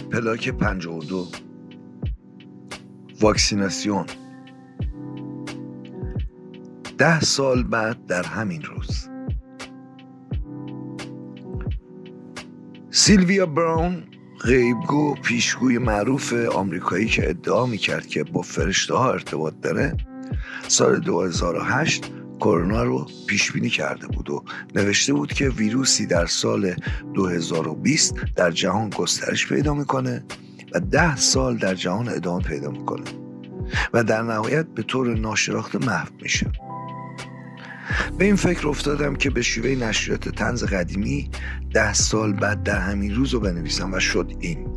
پلاک 52 واکسیناسیون. ده سال بعد در همین روز. سیلویا براون غیبگو پیشگوی معروف آمریکایی که ادعا می‌کرد که با فرشته ها ارتباط داره سال 2008 کرونا رو پیش بینی کرده بود و نوشته بود که ویروسی در سال 2020 در جهان گسترش پیدا می‌کنه و ده سال در جهان ادامه پیدا می‌کنه و در نهایت به طور ناشناخته محو میشه. به این فکر افتادم که به شیوه نشریات تنز قدیمی ده سال بعد در همین روز رو بنویسم و شد این.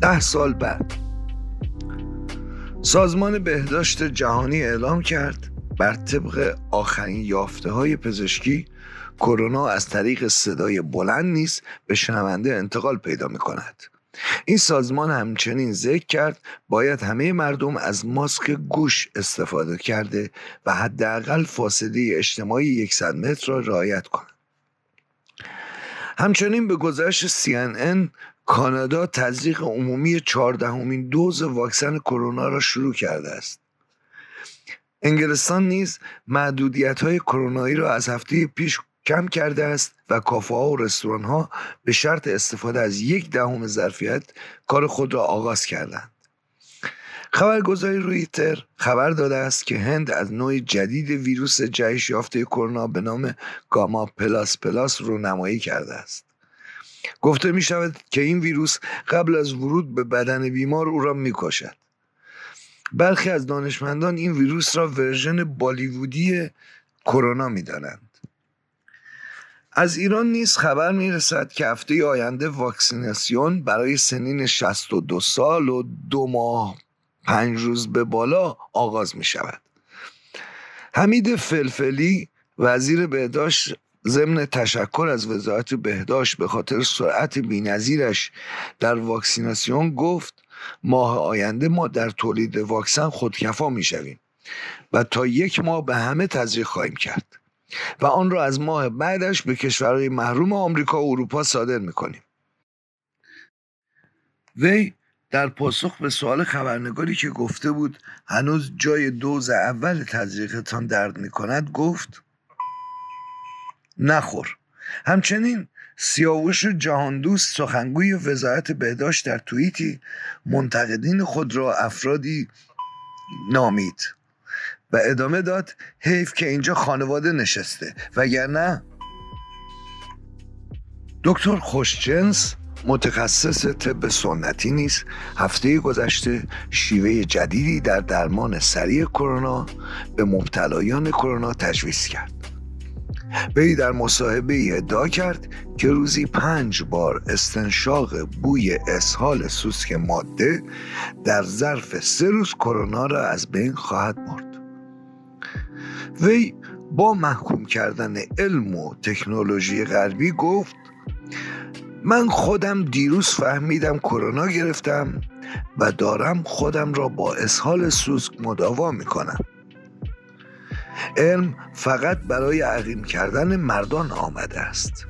ده سال بعد سازمان بهداشت جهانی اعلام کرد بر طبق آخرین یافته های پزشکی کرونا از طریق صدای بلند نیست به شنونده انتقال پیدا می کند. این سازمان همچنین ذکر کرد باید همه مردم از ماسک گوش استفاده کرده و حداقل فاصله اجتماعی 100 متر را رعایت کنند. همچنین به گزارش CNN کانادا تزریق عمومی چهاردهمین دوز واکسن کرونا را شروع کرده است. انگلستان نیز محدودیت های کرونایی را از هفته پیش کم کرده است و کافه ها و رستوران ها به شرط استفاده از یک دهم ظرفیت کار خود را آغاز کردند. خبرگزاری رویتر خبر داده است که هند از نوع جدید ویروس جهش یافته کرونا به نام گاما پلاس پلاس رو نمایی کرده است. گفته می شود که این ویروس قبل از ورود به بدن بیمار او را می کشد. برخی از دانشمندان این ویروس را ورژن بالیوودی کرونا می دانند. از ایران نیز خبر می رسد که هفته آینده واکسیناسیون برای سنین 62 سال و دو ماه پنج روز به بالا آغاز می شود. حمید فلفلی وزیر بهداشت ضمن تشکر از وزارت بهداشت به خاطر سرعت بینظیرش در واکسیناسیون گفت ماه آینده ما در تولید واکسن خودکفا می شویم و تا یک ماه به همه تزریق خواهیم کرد و آن را از ماه بعدش به کشورهای محروم آمریکا و اروپا صادر می کنیم. وی در پاسخ به سوال خبرنگاری که گفته بود هنوز جای دوز اول تزریقتان درد می کند گفت نخور. همچنین سیاوش جهان دوست سخنگوی وزارت بهداشت در توییتی منتقدین خود را افرادی نامید و ادامه داد حیف که اینجا خانواده نشسته وگرنه دکتر خوشجنس متخصص طب سنتی نیست. هفته گذشته شیوه جدیدی در درمان سریع کرونا به مبتلایان کرونا تجویز کرد. وی در مصاحبه ادعا کرد که روزی پنج بار استنشاق بوی اسهال سوسک ماده در ظرف سه روز کرونا را از بین خواهد برد. وی با محکوم کردن علم و تکنولوژی غربی گفت من خودم دیروز فهمیدم کرونا گرفتم و دارم خودم را با اسهال سوسک مداوا می‌کنم. علم فقط برای عقیم کردن مردان آمده است.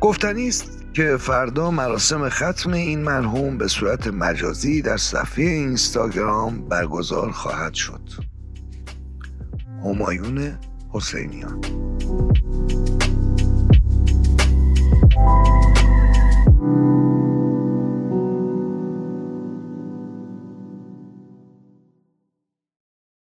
گفتنی است که فردا مراسم ختم این مرحوم به صورت مجازی در صفحه اینستاگرام برگزار خواهد شد. همایون حسینیان.